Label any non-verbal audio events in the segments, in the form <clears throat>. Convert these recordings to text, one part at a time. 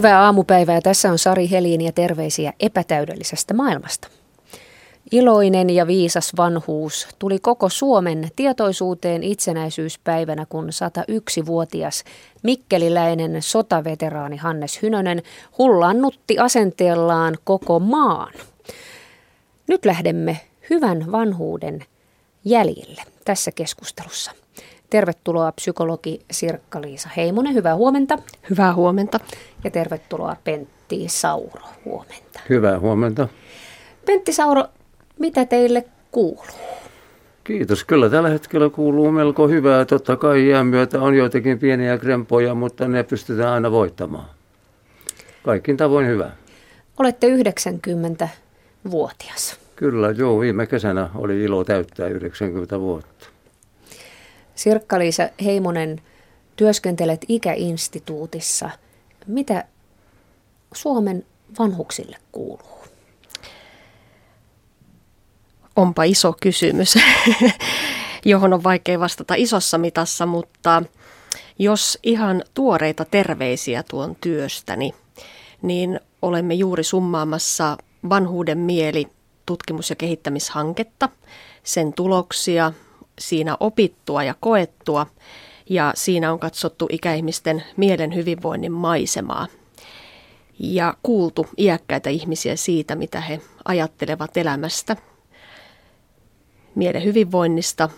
Hyvää aamupäivää. Tässä on Sari Helin ja terveisiä epätäydellisestä maailmasta. Iloinen ja viisas vanhuus tuli koko Suomen tietoisuuteen itsenäisyyspäivänä, kun 101-vuotias mikkeliläinen sotaveteraani Hannes Hynönen hullannutti asenteellaan koko maan. Nyt lähdemme hyvän vanhuuden jäljille tässä keskustelussa. Tervetuloa psykologi Sirkka-Liisa Heimonen, hyvää huomenta. Hyvää huomenta. Ja tervetuloa Pentti Sauro, huomenta. Hyvää huomenta. Pentti Sauro, mitä teille kuuluu? Kiitos. Kyllä tällä hetkellä kuuluu melko hyvää. Totta kai iän myötä on joitakin pieniä krempoja, mutta ne pystytään aina voittamaan. Kaikkin tavoin hyvä. Olette 90-vuotias. Kyllä, joo. Viime kesänä oli ilo täyttää 90 vuotta. Sirkka-Liisa Heimonen, työskentelet ikäinstituutissa. Mitä Suomen vanhuksille kuuluu? Onpa iso kysymys, <laughs> johon on vaikea vastata isossa mitassa, mutta jos ihan tuoreita terveisiä tuon työstäni, niin olemme juuri summaamassa vanhuuden mieli tutkimus- ja kehittämishanketta, sen tuloksia, siinä opittua ja koettua ja siinä on katsottu ikäihmisten mielen hyvinvoinnin maisemaa ja kuultu iäkkäitä ihmisiä siitä, mitä he ajattelevat elämästä, mielen hyvinvoinnista,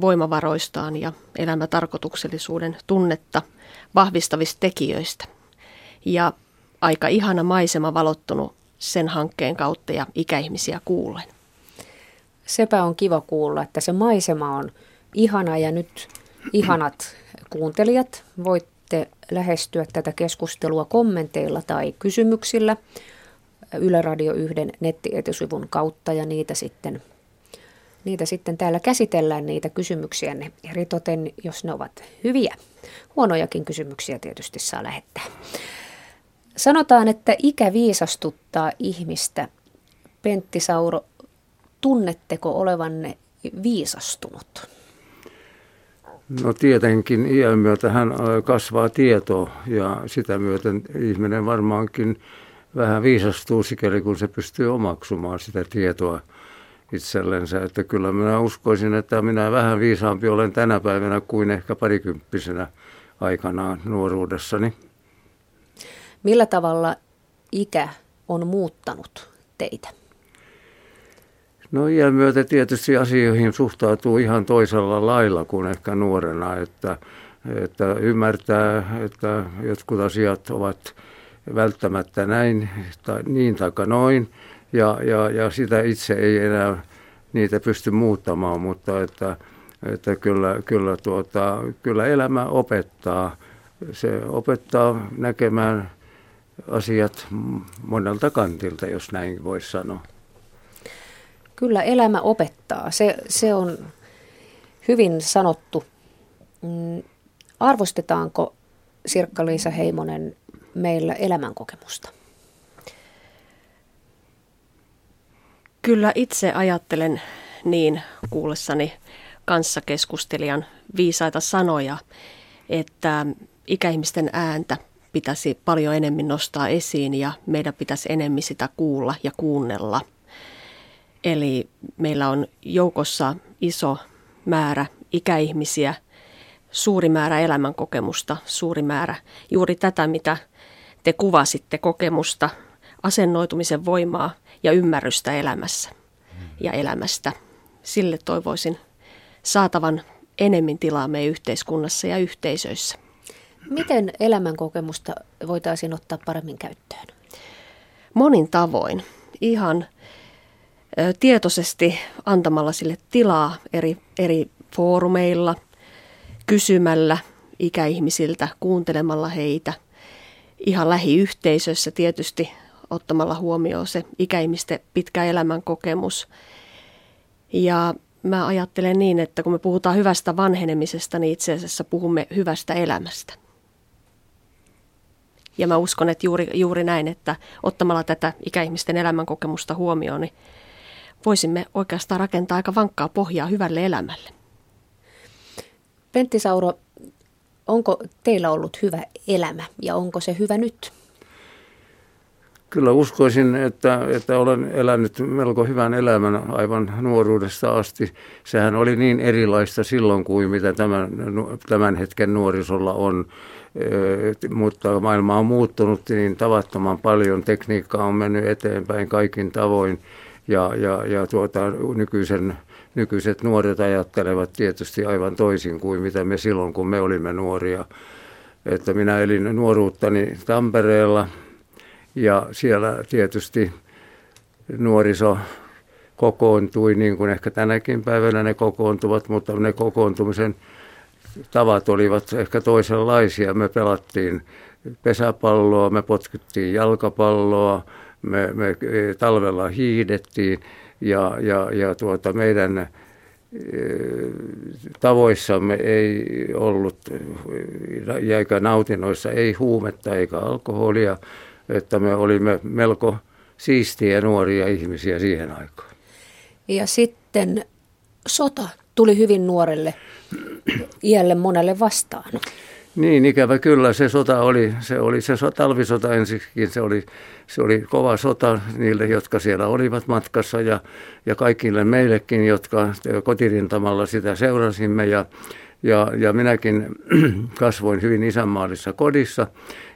voimavaroistaan ja elämätarkoituksellisuuden tunnetta vahvistavista tekijöistä. Ja aika ihana maisema valottunut sen hankkeen kautta ja ikäihmisiä kuulen sepä on kiva kuulla, että se maisema on ihana ja nyt ihanat kuuntelijat voitte lähestyä tätä keskustelua kommenteilla tai kysymyksillä Yle Radio 1 nettietusivun kautta ja niitä sitten, niitä sitten täällä käsitellään niitä kysymyksiä eritoten, jos ne ovat hyviä. Huonojakin kysymyksiä tietysti saa lähettää. Sanotaan, että ikä viisastuttaa ihmistä. Pentti Sauro, tunnetteko olevanne viisastunut? No tietenkin iän myötä hän kasvaa tieto ja sitä myöten ihminen varmaankin vähän viisastuu sikäli, kun se pystyy omaksumaan sitä tietoa itsellensä. Että kyllä minä uskoisin, että minä vähän viisaampi olen tänä päivänä kuin ehkä parikymppisenä aikanaan nuoruudessani. Millä tavalla ikä on muuttanut teitä? No iän myötä tietysti asioihin suhtautuu ihan toisella lailla kuin ehkä nuorena, että, että ymmärtää, että jotkut asiat ovat välttämättä näin tai niin tai noin, ja, ja, ja sitä itse ei enää niitä pysty muuttamaan, mutta että, että kyllä, kyllä, tuota, kyllä elämä opettaa. Se opettaa näkemään asiat monelta kantilta, jos näin voisi sanoa. Kyllä elämä opettaa. Se, se on hyvin sanottu. Mm, arvostetaanko Sirkka-Liisa Heimonen meillä elämänkokemusta? Kyllä itse ajattelen niin kuullessani kanssakeskustelijan viisaita sanoja, että ikäihmisten ääntä pitäisi paljon enemmän nostaa esiin ja meidän pitäisi enemmän sitä kuulla ja kuunnella – Eli meillä on joukossa iso määrä ikäihmisiä, suuri määrä elämänkokemusta, suuri määrä juuri tätä, mitä te kuvasitte, kokemusta, asennoitumisen voimaa ja ymmärrystä elämässä ja elämästä. Sille toivoisin saatavan enemmän tilaa meidän yhteiskunnassa ja yhteisöissä. Miten elämänkokemusta voitaisiin ottaa paremmin käyttöön? Monin tavoin. Ihan tietoisesti antamalla sille tilaa eri, eri foorumeilla, kysymällä ikäihmisiltä, kuuntelemalla heitä, ihan lähiyhteisössä tietysti ottamalla huomioon se ikäihmisten pitkä elämän kokemus. Ja mä ajattelen niin, että kun me puhutaan hyvästä vanhenemisesta, niin itse asiassa puhumme hyvästä elämästä. Ja mä uskon, että juuri, juuri näin, että ottamalla tätä ikäihmisten elämänkokemusta huomioon, niin voisimme oikeastaan rakentaa aika vankkaa pohjaa hyvälle elämälle. Pentti Sauro, onko teillä ollut hyvä elämä ja onko se hyvä nyt? Kyllä uskoisin, että, että olen elänyt melko hyvän elämän aivan nuoruudesta asti. Sehän oli niin erilaista silloin kuin mitä tämän, tämän hetken nuorisolla on. Mutta maailma on muuttunut niin tavattoman paljon. Tekniikka on mennyt eteenpäin kaikin tavoin. Ja, ja, ja tuota, nykyisen, nykyiset nuoret ajattelevat tietysti aivan toisin kuin mitä me silloin, kun me olimme nuoria. Että minä elin nuoruuttani Tampereella – ja siellä tietysti nuoriso kokoontui niin kuin ehkä tänäkin päivänä ne kokoontuvat, mutta ne kokoontumisen tavat olivat ehkä toisenlaisia. Me pelattiin pesäpalloa, me potkittiin jalkapalloa, me, me talvella hiidettiin ja, ja, ja tuota, meidän e, tavoissamme ei ollut, eikä nautinnoissa ei huumetta eikä alkoholia, että me olimme melko siistiä nuoria ihmisiä siihen aikaan. Ja sitten sota tuli hyvin nuorelle iälle monelle vastaan. Niin, ikävä kyllä. Se sota oli, se oli se talvisota ensikin, se oli, se oli kova sota niille, jotka siellä olivat matkassa ja, ja kaikille meillekin, jotka kotirintamalla sitä seurasimme. Ja, ja, ja minäkin <clears throat> kasvoin hyvin isänmaallisessa kodissa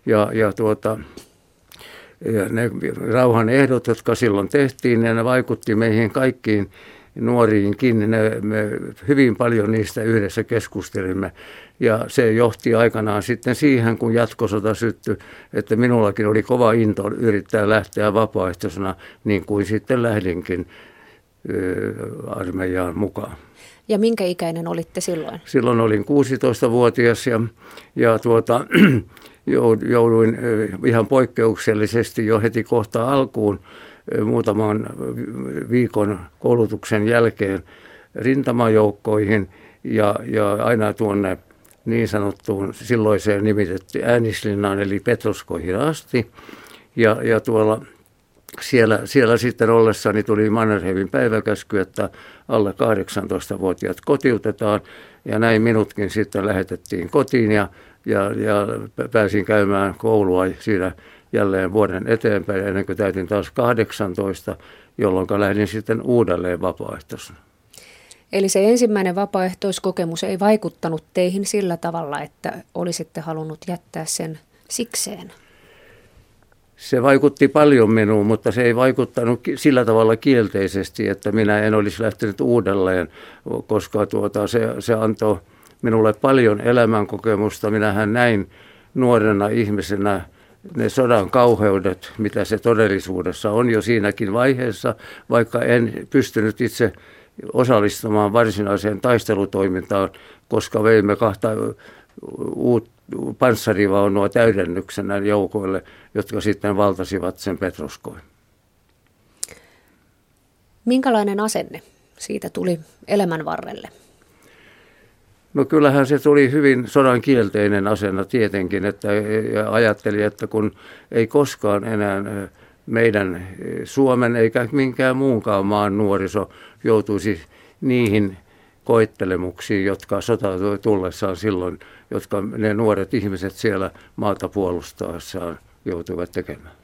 ja, ja tuota, ja ne rauhan ehdot, jotka silloin tehtiin, ne vaikutti meihin kaikkiin nuoriinkin. Ne, me hyvin paljon niistä yhdessä keskustelimme. Ja se johti aikanaan sitten siihen, kun jatkosota syttyi, että minullakin oli kova into yrittää lähteä vapaaehtoisena, niin kuin sitten lähdinkin armeijaan mukaan. Ja minkä ikäinen olitte silloin? Silloin olin 16-vuotias ja, ja tuota, <clears throat> jouduin ihan poikkeuksellisesti jo heti kohta alkuun muutaman viikon koulutuksen jälkeen rintamajoukkoihin ja, ja aina tuonne niin sanottuun silloiseen nimitetty äänislinnaan eli Petroskoihin asti. Ja, ja tuolla siellä, siellä sitten ollessani tuli Mannerheimin päiväkäsky, että alle 18-vuotiaat kotiutetaan ja näin minutkin sitten lähetettiin kotiin ja ja, ja pääsin käymään koulua siinä jälleen vuoden eteenpäin ennen kuin täytin taas 18, jolloin lähdin sitten uudelleen vapaaehtoisena. Eli se ensimmäinen vapaaehtoiskokemus ei vaikuttanut teihin sillä tavalla, että olisitte halunnut jättää sen sikseen? Se vaikutti paljon minuun, mutta se ei vaikuttanut sillä tavalla kielteisesti, että minä en olisi lähtenyt uudelleen, koska tuota, se, se antoi minulle paljon elämänkokemusta. Minähän näin nuorena ihmisenä ne sodan kauheudet, mitä se todellisuudessa on jo siinäkin vaiheessa, vaikka en pystynyt itse osallistumaan varsinaiseen taistelutoimintaan, koska veimme kahta uut panssarivaunua täydennyksenä joukoille, jotka sitten valtasivat sen Petroskoin. Minkälainen asenne siitä tuli elämän varrelle? No kyllähän se tuli hyvin sodan kielteinen asena tietenkin, että ajatteli, että kun ei koskaan enää meidän Suomen eikä minkään muunkaan maan nuoriso joutuisi niihin koettelemuksiin, jotka sota tullessaan silloin, jotka ne nuoret ihmiset siellä maata puolustaessaan joutuivat tekemään.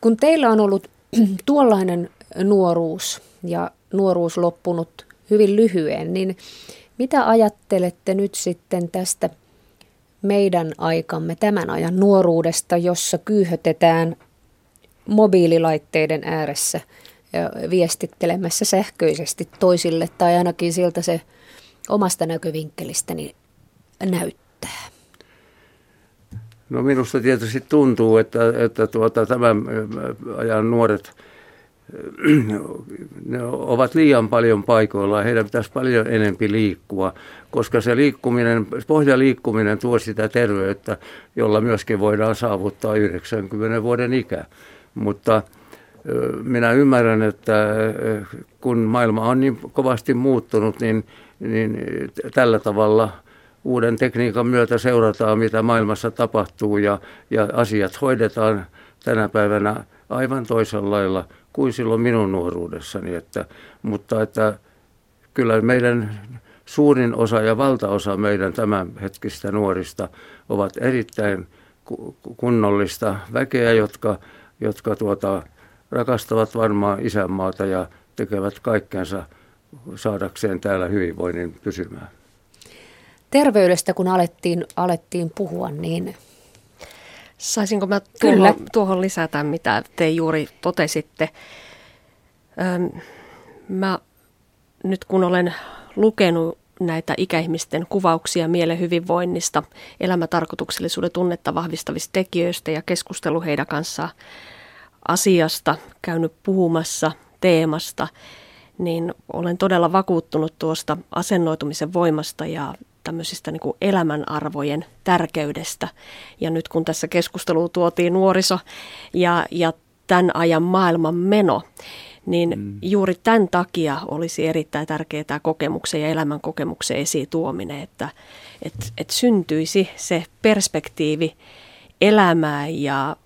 Kun teillä on ollut <clears throat> tuollainen nuoruus ja nuoruus loppunut hyvin lyhyen, niin mitä ajattelette nyt sitten tästä meidän aikamme, tämän ajan nuoruudesta, jossa kyyhötetään mobiililaitteiden ääressä ja viestittelemässä sähköisesti toisille, tai ainakin siltä se omasta näkövinkkelistäni näyttää? No minusta tietysti tuntuu, että, että tuota, tämän ajan nuoret <clears throat> ne ovat liian paljon paikoilla. Heidän pitäisi paljon enempi liikkua, koska se liikkuminen, pohjaliikkuminen tuo sitä terveyttä, jolla myöskin voidaan saavuttaa 90 vuoden ikä. Mutta minä ymmärrän, että kun maailma on niin kovasti muuttunut, niin, niin tällä tavalla uuden tekniikan myötä seurataan, mitä maailmassa tapahtuu ja, ja asiat hoidetaan tänä päivänä aivan toisella lailla – kuin silloin minun nuoruudessani. Että, mutta että kyllä meidän suurin osa ja valtaosa meidän tämänhetkistä nuorista ovat erittäin kunnollista väkeä, jotka, jotka tuota, rakastavat varmaan isänmaata ja tekevät kaikkensa saadakseen täällä hyvinvoinnin pysymään. Terveydestä kun alettiin, alettiin puhua, niin... Saisinko mä tuohon, tuohon lisätä, mitä te juuri totesitte? Öm, mä nyt kun olen lukenut näitä ikäihmisten kuvauksia mielen hyvinvoinnista, elämätarkoituksellisuuden tunnetta vahvistavista tekijöistä ja keskustelu heidän kanssaan asiasta, käynyt puhumassa teemasta, niin olen todella vakuuttunut tuosta asennoitumisen voimasta ja tämmöisistä niin kuin elämänarvojen tärkeydestä. Ja nyt kun tässä keskusteluun tuotiin nuoriso ja, ja tämän ajan maailman meno, niin mm. juuri tämän takia olisi erittäin tärkeää tämä kokemuksen ja elämän kokemuksen esiin tuominen, että et, et syntyisi se perspektiivi elämää ja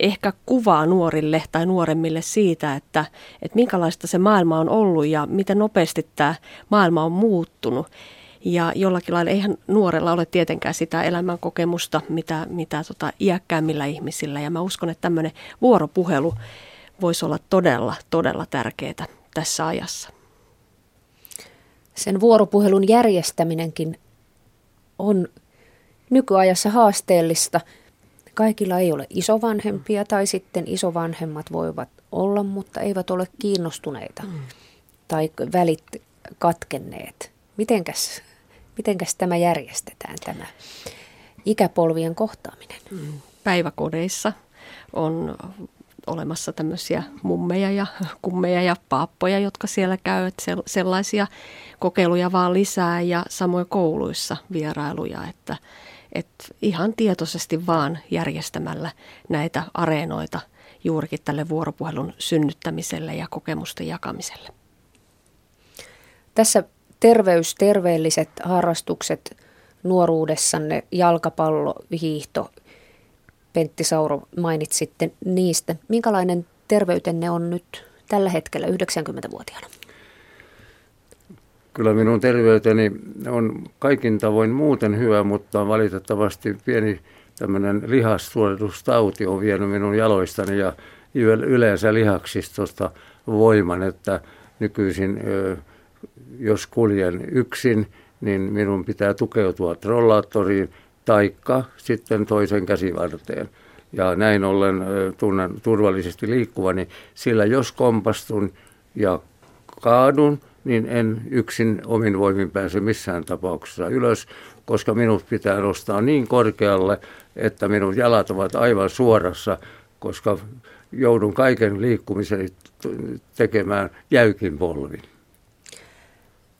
ehkä kuvaa nuorille tai nuoremmille siitä, että, että minkälaista se maailma on ollut ja miten nopeasti tämä maailma on muuttunut. Ja jollakin lailla eihän nuorella ole tietenkään sitä elämänkokemusta, mitä, mitä tota iäkkäämmillä ihmisillä. Ja mä uskon, että tämmöinen vuoropuhelu voisi olla todella, todella tärkeää tässä ajassa. Sen vuoropuhelun järjestäminenkin on nykyajassa haasteellista. Kaikilla ei ole isovanhempia tai sitten isovanhemmat voivat olla, mutta eivät ole kiinnostuneita mm. tai välit katkenneet. Mitenkäs, mitenkäs tämä järjestetään, tämä ikäpolvien kohtaaminen? Mm. Päiväkodeissa on olemassa tämmöisiä mummeja ja kummeja ja paappoja, jotka siellä käy. Että sellaisia kokeiluja vaan lisää ja samoin kouluissa vierailuja, että, että ihan tietoisesti vaan järjestämällä näitä areenoita juurikin tälle vuoropuhelun synnyttämiselle ja kokemusten jakamiselle. Tässä terveys, terveelliset harrastukset nuoruudessanne, jalkapallo, hiihto, Pentti Sauro mainitsitte niistä. Minkälainen terveytenne on nyt tällä hetkellä 90-vuotiaana? Kyllä minun terveyteni on kaikin tavoin muuten hyvä, mutta valitettavasti pieni tämmöinen lihassuoritustauti on vienyt minun jaloistani ja yleensä lihaksistosta voiman, että nykyisin jos kuljen yksin, niin minun pitää tukeutua trollaattoriin taikka sitten toisen käsivarteen. Ja näin ollen tunnen turvallisesti liikkuvani, sillä jos kompastun ja kaadun, niin en yksin omin voimin pääse missään tapauksessa ylös, koska minut pitää nostaa niin korkealle, että minun jalat ovat aivan suorassa, koska joudun kaiken liikkumisen tekemään jäykin polvin.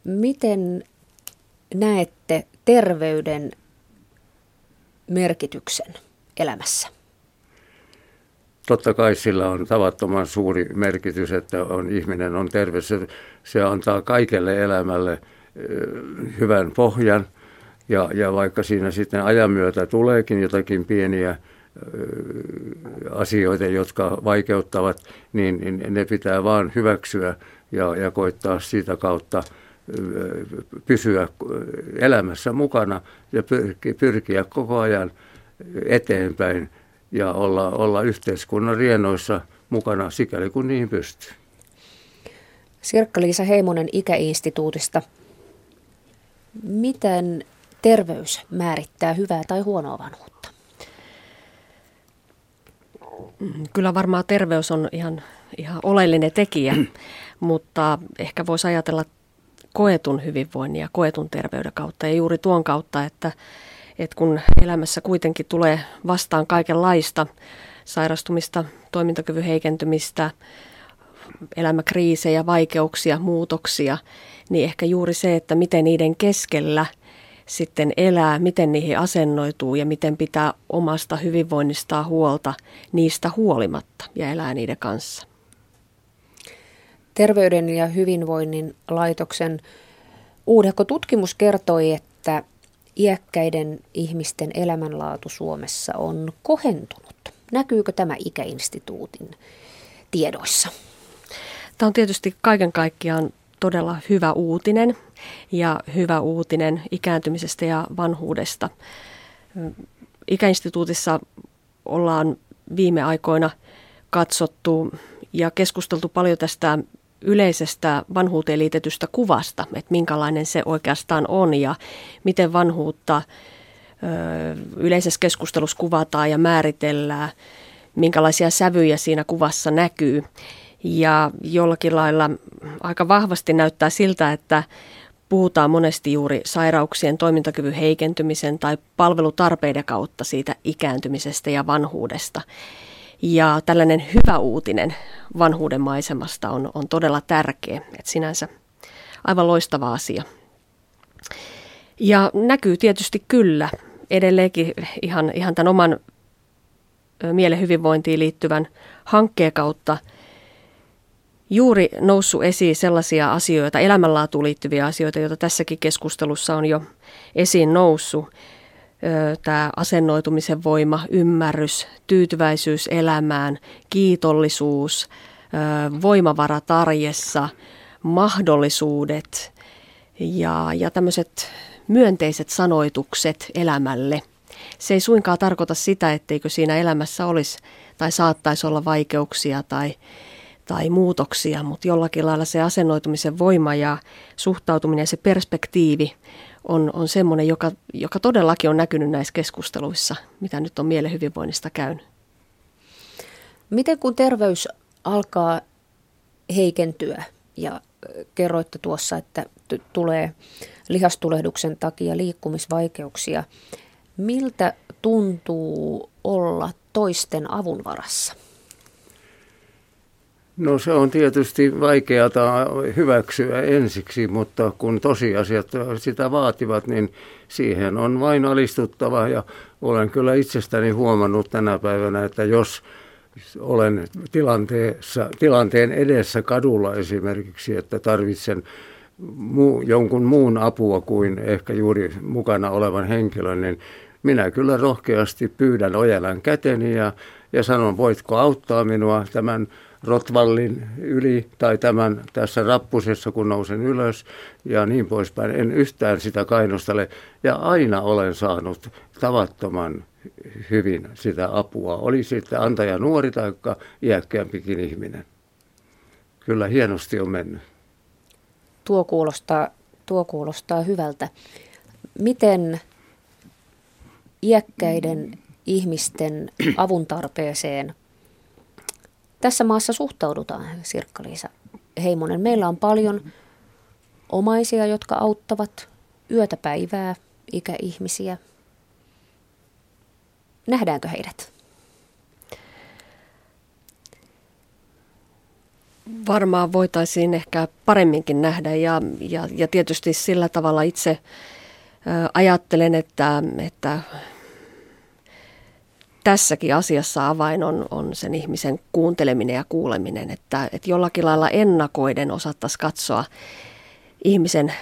Miten näette terveyden merkityksen elämässä? Totta kai sillä on tavattoman suuri merkitys, että on, ihminen on terve. Se, se antaa kaikelle elämälle hyvän pohjan. Ja, ja vaikka siinä sitten ajan myötä tuleekin jotakin pieniä asioita, jotka vaikeuttavat, niin, niin ne pitää vaan hyväksyä ja, ja koittaa siitä kautta – pysyä elämässä mukana ja pyrkiä koko ajan eteenpäin ja olla, olla yhteiskunnan rienoissa mukana sikäli kun niihin pystyy. Sirkka-Liisa Heimonen Ikäinstituutista. Miten terveys määrittää hyvää tai huonoa vanhuutta? Kyllä varmaan terveys on ihan, ihan oleellinen tekijä, mutta ehkä voisi ajatella koetun hyvinvoinnin ja koetun terveyden kautta ja juuri tuon kautta, että, että kun elämässä kuitenkin tulee vastaan kaikenlaista sairastumista, toimintakyvyn heikentymistä, elämäkriisejä, vaikeuksia, muutoksia, niin ehkä juuri se, että miten niiden keskellä sitten elää, miten niihin asennoituu ja miten pitää omasta hyvinvoinnistaan huolta niistä huolimatta ja elää niiden kanssa. Terveyden ja hyvinvoinnin laitoksen uudehko tutkimus kertoi, että iäkkäiden ihmisten elämänlaatu Suomessa on kohentunut. Näkyykö tämä ikäinstituutin tiedoissa? Tämä on tietysti kaiken kaikkiaan todella hyvä uutinen ja hyvä uutinen ikääntymisestä ja vanhuudesta. Ikäinstituutissa ollaan viime aikoina katsottu ja keskusteltu paljon tästä yleisestä vanhuuteen liitetystä kuvasta, että minkälainen se oikeastaan on ja miten vanhuutta yleisessä keskustelussa kuvataan ja määritellään, minkälaisia sävyjä siinä kuvassa näkyy. Ja jollakin lailla aika vahvasti näyttää siltä, että puhutaan monesti juuri sairauksien toimintakyvyn heikentymisen tai palvelutarpeiden kautta siitä ikääntymisestä ja vanhuudesta. Ja tällainen hyvä uutinen vanhuuden maisemasta on, on todella tärkeä, että sinänsä aivan loistava asia. Ja näkyy tietysti kyllä edelleenkin ihan, ihan tämän oman mielen hyvinvointiin liittyvän hankkeen kautta juuri noussut esiin sellaisia asioita, elämänlaatuun liittyviä asioita, joita tässäkin keskustelussa on jo esiin noussut. Tämä asennoitumisen voima, ymmärrys, tyytyväisyys elämään, kiitollisuus, voimavarat arjessa, mahdollisuudet ja, ja tämmöiset myönteiset sanoitukset elämälle. Se ei suinkaan tarkoita sitä, etteikö siinä elämässä olisi tai saattaisi olla vaikeuksia tai, tai muutoksia, mutta jollakin lailla se asennoitumisen voima ja suhtautuminen ja se perspektiivi on, on semmoinen, joka, joka todellakin on näkynyt näissä keskusteluissa, mitä nyt on mielen hyvinvoinnista käynyt. Miten kun terveys alkaa heikentyä ja kerroitte tuossa, että t- tulee lihastulehduksen takia liikkumisvaikeuksia. Miltä tuntuu olla toisten avun varassa? No se on tietysti vaikeata hyväksyä ensiksi, mutta kun tosiasiat sitä vaativat, niin siihen on vain alistuttava. Ja olen kyllä itsestäni huomannut tänä päivänä, että jos olen tilanteessa, tilanteen edessä kadulla esimerkiksi, että tarvitsen muu, jonkun muun apua kuin ehkä juuri mukana olevan henkilön, niin minä kyllä rohkeasti pyydän ojalan käteni ja, ja sanon, voitko auttaa minua tämän Rotvallin yli tai tämän tässä rappusessa, kun nousen ylös ja niin poispäin. En yhtään sitä kainostele ja aina olen saanut tavattoman hyvin sitä apua. Oli sitten antaja nuori tai iäkkäämpikin ihminen. Kyllä hienosti on mennyt. Tuo kuulostaa, tuo kuulostaa hyvältä. Miten iäkkäiden ihmisten avun tarpeeseen tässä maassa suhtaudutaan, Sirkka-Liisa Heimonen? Meillä on paljon omaisia, jotka auttavat yötä päivää ikäihmisiä. Nähdäänkö heidät? varmaan voitaisiin ehkä paremminkin nähdä ja, ja, ja tietysti sillä tavalla itse ajattelen, että, että tässäkin asiassa avain on, on sen ihmisen kuunteleminen ja kuuleminen, että, että jollakin lailla ennakoiden osattaisiin katsoa ihmisen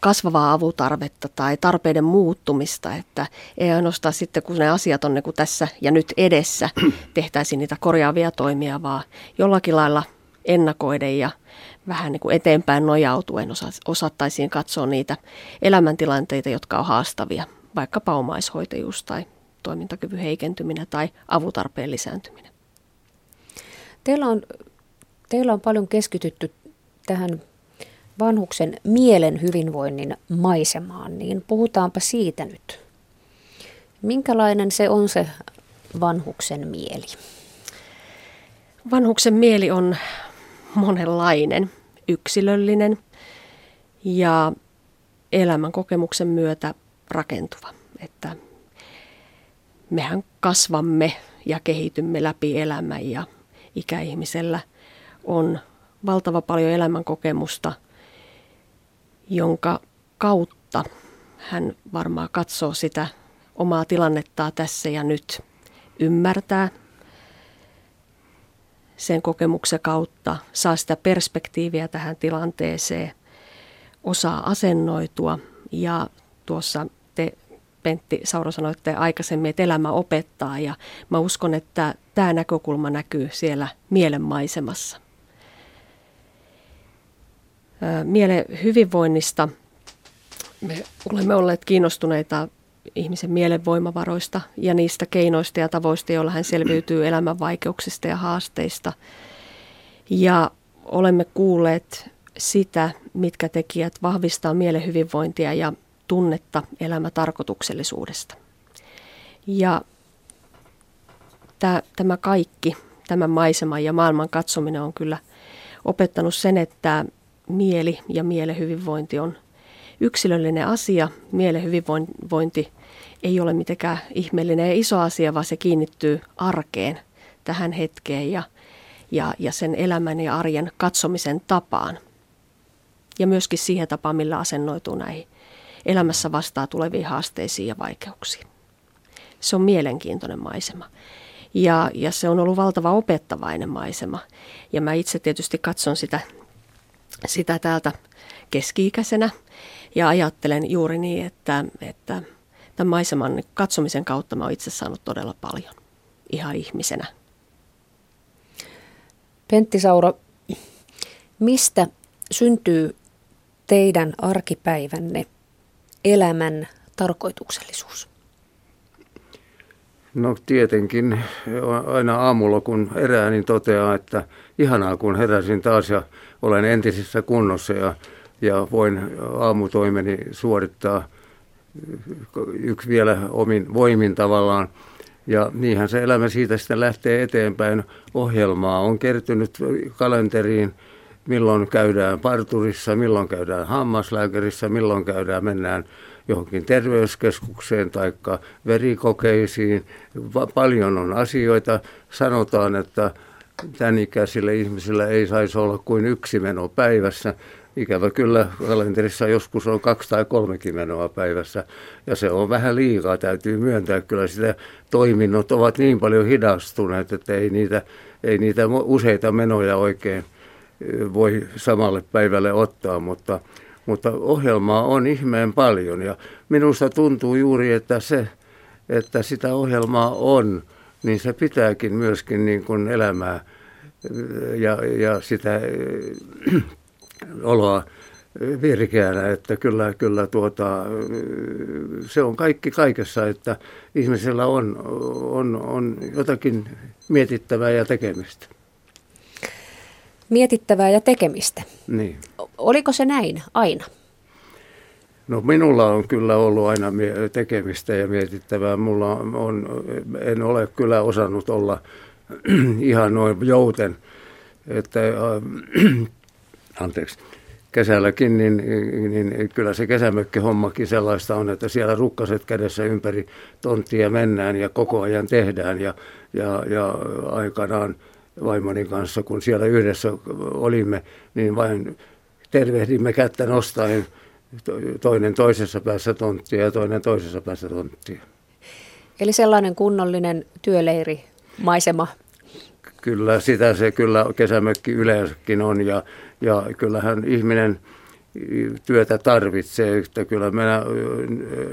kasvavaa avutarvetta tai tarpeiden muuttumista, että ei ainoastaan sitten, kun ne asiat on niin kuin tässä ja nyt edessä, <clears throat> tehtäisiin niitä korjaavia toimia, vaan jollakin lailla – ennakoiden ja vähän niin kuin eteenpäin nojautuen osattaisiin katsoa niitä elämäntilanteita, jotka on haastavia, vaikkapa omaishoitajuus tai toimintakyvyn heikentyminen tai avutarpeen lisääntyminen. Teillä on, teillä on paljon keskitytty tähän vanhuksen mielen hyvinvoinnin maisemaan, niin puhutaanpa siitä nyt. Minkälainen se on se vanhuksen mieli? Vanhuksen mieli on monenlainen, yksilöllinen ja elämän kokemuksen myötä rakentuva. Että mehän kasvamme ja kehitymme läpi elämän ja ikäihmisellä on valtava paljon elämän kokemusta, jonka kautta hän varmaan katsoo sitä omaa tilannettaa tässä ja nyt, ymmärtää sen kokemuksen kautta saa sitä perspektiiviä tähän tilanteeseen, osaa asennoitua ja tuossa Pentti Sauro sanoitte aikaisemmin, että elämä opettaa ja mä uskon, että tämä näkökulma näkyy siellä mielenmaisemassa. Mielen hyvinvoinnista me olemme olleet kiinnostuneita ihmisen mielen voimavaroista ja niistä keinoista ja tavoista, joilla hän selviytyy elämän vaikeuksista ja haasteista. Ja olemme kuulleet sitä, mitkä tekijät vahvistaa mielen hyvinvointia ja tunnetta elämätarkoituksellisuudesta. Ja tämä kaikki, tämä maisema ja maailman katsominen on kyllä opettanut sen, että mieli ja mielen hyvinvointi on yksilöllinen asia. Mielen hyvinvointi ei ole mitenkään ihmeellinen ja iso asia, vaan se kiinnittyy arkeen, tähän hetkeen ja, ja, ja sen elämän ja arjen katsomisen tapaan. Ja myöskin siihen tapaan, millä asennoituu näihin elämässä vastaa tuleviin haasteisiin ja vaikeuksiin. Se on mielenkiintoinen maisema. Ja, ja se on ollut valtava opettavainen maisema. Ja mä itse tietysti katson sitä, sitä täältä keski-ikäisenä ja ajattelen juuri niin, että, että tämän maiseman katsomisen kautta mä oon itse saanut todella paljon ihan ihmisenä. Pentti Sauro, mistä syntyy teidän arkipäivänne elämän tarkoituksellisuus? No tietenkin aina aamulla kun herää, niin toteaa, että ihanaa kun heräsin taas ja olen entisessä kunnossa ja, ja voin aamutoimeni suorittaa yksi vielä omin voimin tavallaan. Ja niinhän se elämä siitä sitten lähtee eteenpäin. Ohjelmaa on kertynyt kalenteriin, milloin käydään parturissa, milloin käydään hammaslääkärissä, milloin käydään, mennään johonkin terveyskeskukseen tai verikokeisiin. Paljon on asioita. Sanotaan, että tämän ikäisillä ihmisillä ei saisi olla kuin yksi meno päivässä. Ikävä kyllä kalenterissa joskus on kaksi tai kolmekin menoa päivässä ja se on vähän liikaa, täytyy myöntää. Kyllä sitä toiminnot ovat niin paljon hidastuneet, että ei niitä, ei niitä useita menoja oikein voi samalle päivälle ottaa, mutta mutta ohjelmaa on ihmeen paljon ja minusta tuntuu juuri, että se, että sitä ohjelmaa on, niin se pitääkin myöskin niin kuin elämää ja, ja sitä äh, <clears throat> oloa virkeänä, että kyllä, kyllä tuota, se on kaikki kaikessa, että ihmisellä on, on, on jotakin mietittävää ja tekemistä. Mietittävää ja tekemistä. Niin. Oliko se näin aina? No minulla on kyllä ollut aina tekemistä ja mietittävää. Mulla on, en ole kyllä osannut olla <clears throat> ihan noin jouten, että äh, <clears throat> anteeksi, kesälläkin, niin, niin kyllä se kesämökkihommakin sellaista on, että siellä rukkaset kädessä ympäri tonttia mennään ja koko ajan tehdään ja, ja, ja aikanaan vaimoni kanssa, kun siellä yhdessä olimme, niin vain tervehdimme kättä nostaen toinen toisessa päässä tonttia ja toinen toisessa päässä tonttia. Eli sellainen kunnollinen työleiri, maisema. Kyllä, sitä se kyllä kesämökki yleensäkin on ja, ja kyllähän ihminen työtä tarvitsee. Että kyllä minä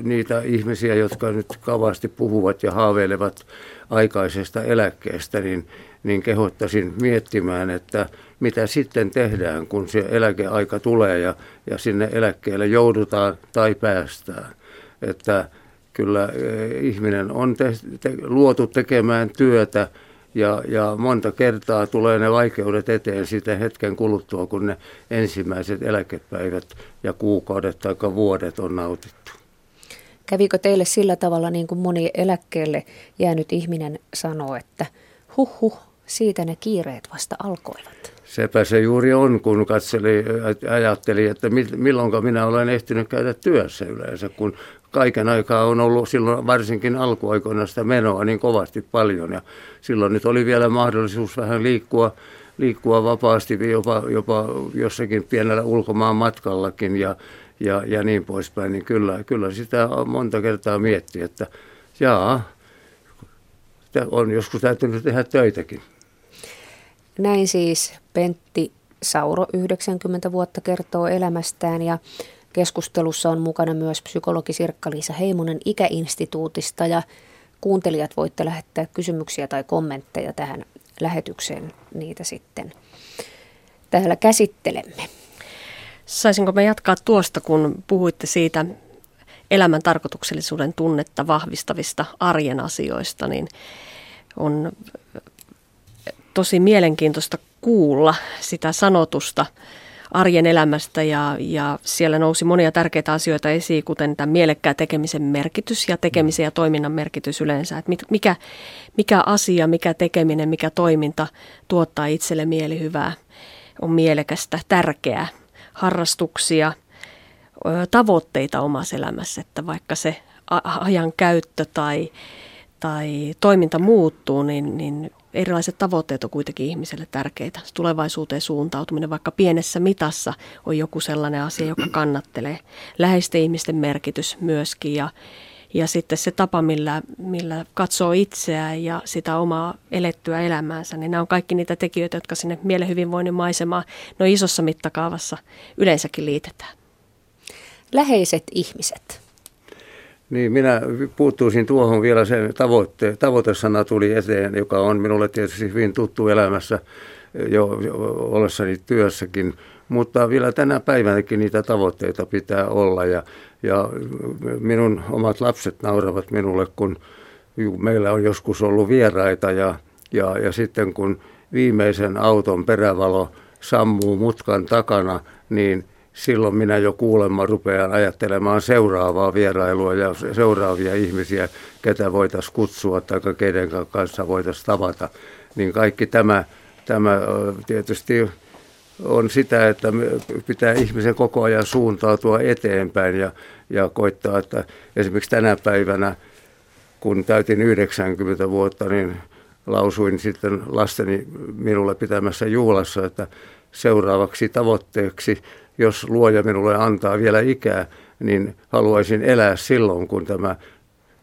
niitä ihmisiä, jotka nyt kavasti puhuvat ja haaveilevat aikaisesta eläkkeestä, niin, niin kehottaisin miettimään, että mitä sitten tehdään, kun se eläkeaika tulee ja, ja sinne eläkkeelle joudutaan tai päästään. Että kyllä eh, ihminen on te, te, luotu tekemään työtä ja, ja monta kertaa tulee ne vaikeudet eteen sitten hetken kuluttua, kun ne ensimmäiset eläkepäivät ja kuukaudet tai vuodet on nautittu. Kävikö teille sillä tavalla, niin kuin moni eläkkeelle jäänyt ihminen sanoo, että huh huh, siitä ne kiireet vasta alkoivat? Sepä se juuri on, kun katseli, ajatteli, että milloin minä olen ehtinyt käydä työssä yleensä, kun kaiken aikaa on ollut silloin varsinkin alkuaikoina sitä menoa niin kovasti paljon. Ja silloin nyt oli vielä mahdollisuus vähän liikkua, liikkua vapaasti jopa, jopa jossakin pienellä ulkomaan matkallakin ja, ja, ja niin poispäin. Niin kyllä, kyllä sitä monta kertaa mietti, että jaa, on joskus täytynyt tehdä töitäkin. Näin siis Pentti Sauro 90 vuotta kertoo elämästään ja keskustelussa on mukana myös psykologi Sirkka-Liisa Heimonen Ikäinstituutista ja kuuntelijat voitte lähettää kysymyksiä tai kommentteja tähän lähetykseen, niitä sitten täällä käsittelemme. Saisinko me jatkaa tuosta, kun puhuitte siitä elämän tarkoituksellisuuden tunnetta vahvistavista arjen asioista, niin on tosi mielenkiintoista kuulla sitä sanotusta arjen elämästä ja, ja siellä nousi monia tärkeitä asioita esiin, kuten tämä mielekkää tekemisen merkitys ja tekemisen ja toiminnan merkitys yleensä. Että mikä, mikä asia, mikä tekeminen, mikä toiminta tuottaa itselle mielihyvää, on mielekästä, tärkeää, harrastuksia, tavoitteita omassa elämässä, että vaikka se ajan käyttö tai, tai toiminta muuttuu, niin, niin erilaiset tavoitteet on kuitenkin ihmiselle tärkeitä. Tulevaisuuteen suuntautuminen vaikka pienessä mitassa on joku sellainen asia, joka kannattelee. Läheisten ihmisten merkitys myöskin ja, ja sitten se tapa, millä, millä katsoo itseään ja sitä omaa elettyä elämäänsä, niin nämä on kaikki niitä tekijöitä, jotka sinne mielen hyvinvoinnin maisemaan no isossa mittakaavassa yleensäkin liitetään. Läheiset ihmiset. Niin, minä puuttuisin tuohon vielä sen tavoitte, tavoitesana tuli eteen, joka on minulle tietysti hyvin tuttu elämässä jo, jo ollessani työssäkin, mutta vielä tänä päivänäkin niitä tavoitteita pitää olla ja, ja minun omat lapset nauravat minulle, kun meillä on joskus ollut vieraita ja, ja, ja sitten kun viimeisen auton perävalo sammuu mutkan takana, niin – silloin minä jo kuulemma rupean ajattelemaan seuraavaa vierailua ja seuraavia ihmisiä, ketä voitaisiin kutsua tai keiden kanssa voitaisiin tavata. Niin kaikki tämä, tämä tietysti on sitä, että pitää ihmisen koko ajan suuntautua eteenpäin ja, ja koittaa, että esimerkiksi tänä päivänä, kun täytin 90 vuotta, niin lausuin sitten lasteni minulle pitämässä juhlassa, että seuraavaksi tavoitteeksi jos luoja minulle antaa vielä ikää, niin haluaisin elää silloin, kun tämä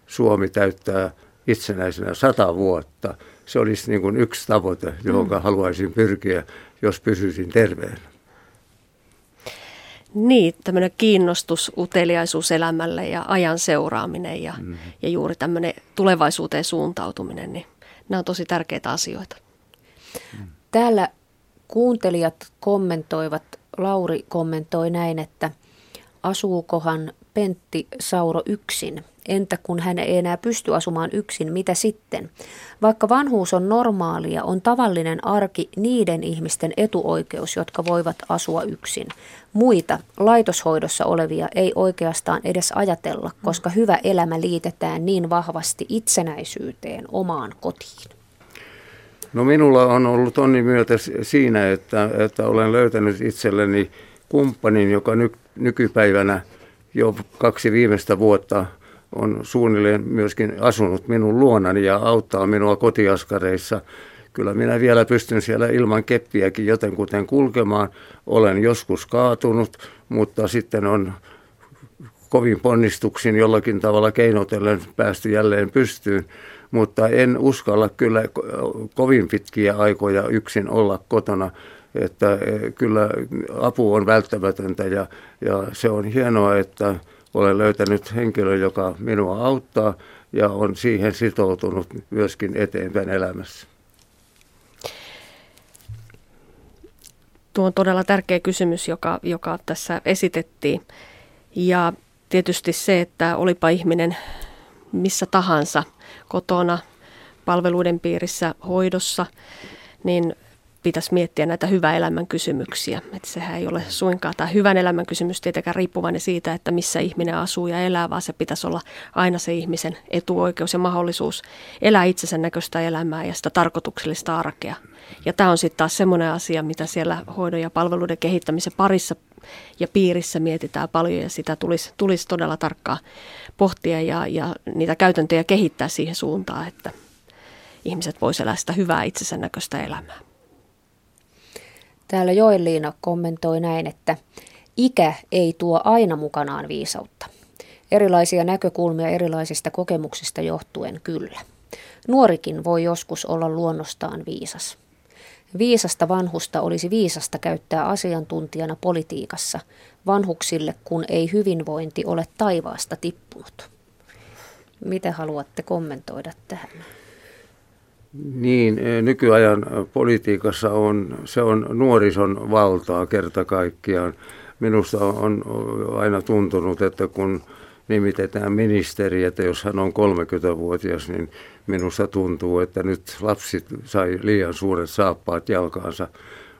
Suomi täyttää itsenäisenä sata vuotta. Se olisi niin kuin yksi tavoite, johon mm. haluaisin pyrkiä, jos pysyisin terveenä. Niin, tämmöinen kiinnostus, uteliaisuus elämälle ja ajan seuraaminen ja, mm. ja juuri tämmöinen tulevaisuuteen suuntautuminen, niin nämä on tosi tärkeitä asioita. Täällä kuuntelijat kommentoivat Lauri kommentoi näin, että asuukohan Pentti Sauro yksin? Entä kun hän ei enää pysty asumaan yksin, mitä sitten? Vaikka vanhuus on normaalia, on tavallinen arki niiden ihmisten etuoikeus, jotka voivat asua yksin. Muita laitoshoidossa olevia ei oikeastaan edes ajatella, koska hyvä elämä liitetään niin vahvasti itsenäisyyteen omaan kotiin. No minulla on ollut onni myötä siinä, että, että olen löytänyt itselleni kumppanin, joka ny, nykypäivänä jo kaksi viimeistä vuotta on suunnilleen myöskin asunut minun luonani ja auttaa minua kotiaskareissa. Kyllä minä vielä pystyn siellä ilman keppiäkin jotenkuten kulkemaan. Olen joskus kaatunut, mutta sitten on kovin ponnistuksin jollakin tavalla keinotellen päästy jälleen pystyyn mutta en uskalla kyllä kovin pitkiä aikoja yksin olla kotona. Että e, kyllä apu on välttämätöntä ja, ja se on hienoa, että olen löytänyt henkilön, joka minua auttaa ja on siihen sitoutunut myöskin eteenpäin elämässä. Tuo on todella tärkeä kysymys, joka, joka tässä esitettiin. Ja tietysti se, että olipa ihminen missä tahansa kotona, palveluiden piirissä, hoidossa, niin pitäisi miettiä näitä hyvän elämän kysymyksiä. Että sehän ei ole suinkaan tämä hyvän elämän kysymys tietenkään riippuvainen siitä, että missä ihminen asuu ja elää, vaan se pitäisi olla aina se ihmisen etuoikeus ja mahdollisuus elää itsensä näköistä elämää ja sitä tarkoituksellista arkea. Ja tämä on sitten taas semmoinen asia, mitä siellä hoidon ja palveluiden kehittämisen parissa ja piirissä mietitään paljon ja sitä tulisi, tulisi todella tarkkaan pohtia ja, ja niitä käytäntöjä kehittää siihen suuntaan, että ihmiset voisivat elää sitä hyvää itsensä näköistä elämää. Täällä Joeliina kommentoi näin, että ikä ei tuo aina mukanaan viisautta. Erilaisia näkökulmia erilaisista kokemuksista johtuen kyllä. Nuorikin voi joskus olla luonnostaan viisas. Viisasta vanhusta olisi viisasta käyttää asiantuntijana politiikassa vanhuksille, kun ei hyvinvointi ole taivaasta tippunut. Mitä haluatte kommentoida tähän? Niin, e, nykyajan politiikassa on, se on nuorison valtaa kerta kaikkiaan. Minusta on aina tuntunut, että kun nimitetään ministeri, että jos hän on 30-vuotias, niin minusta tuntuu, että nyt lapsi sai liian suuret saappaat jalkaansa.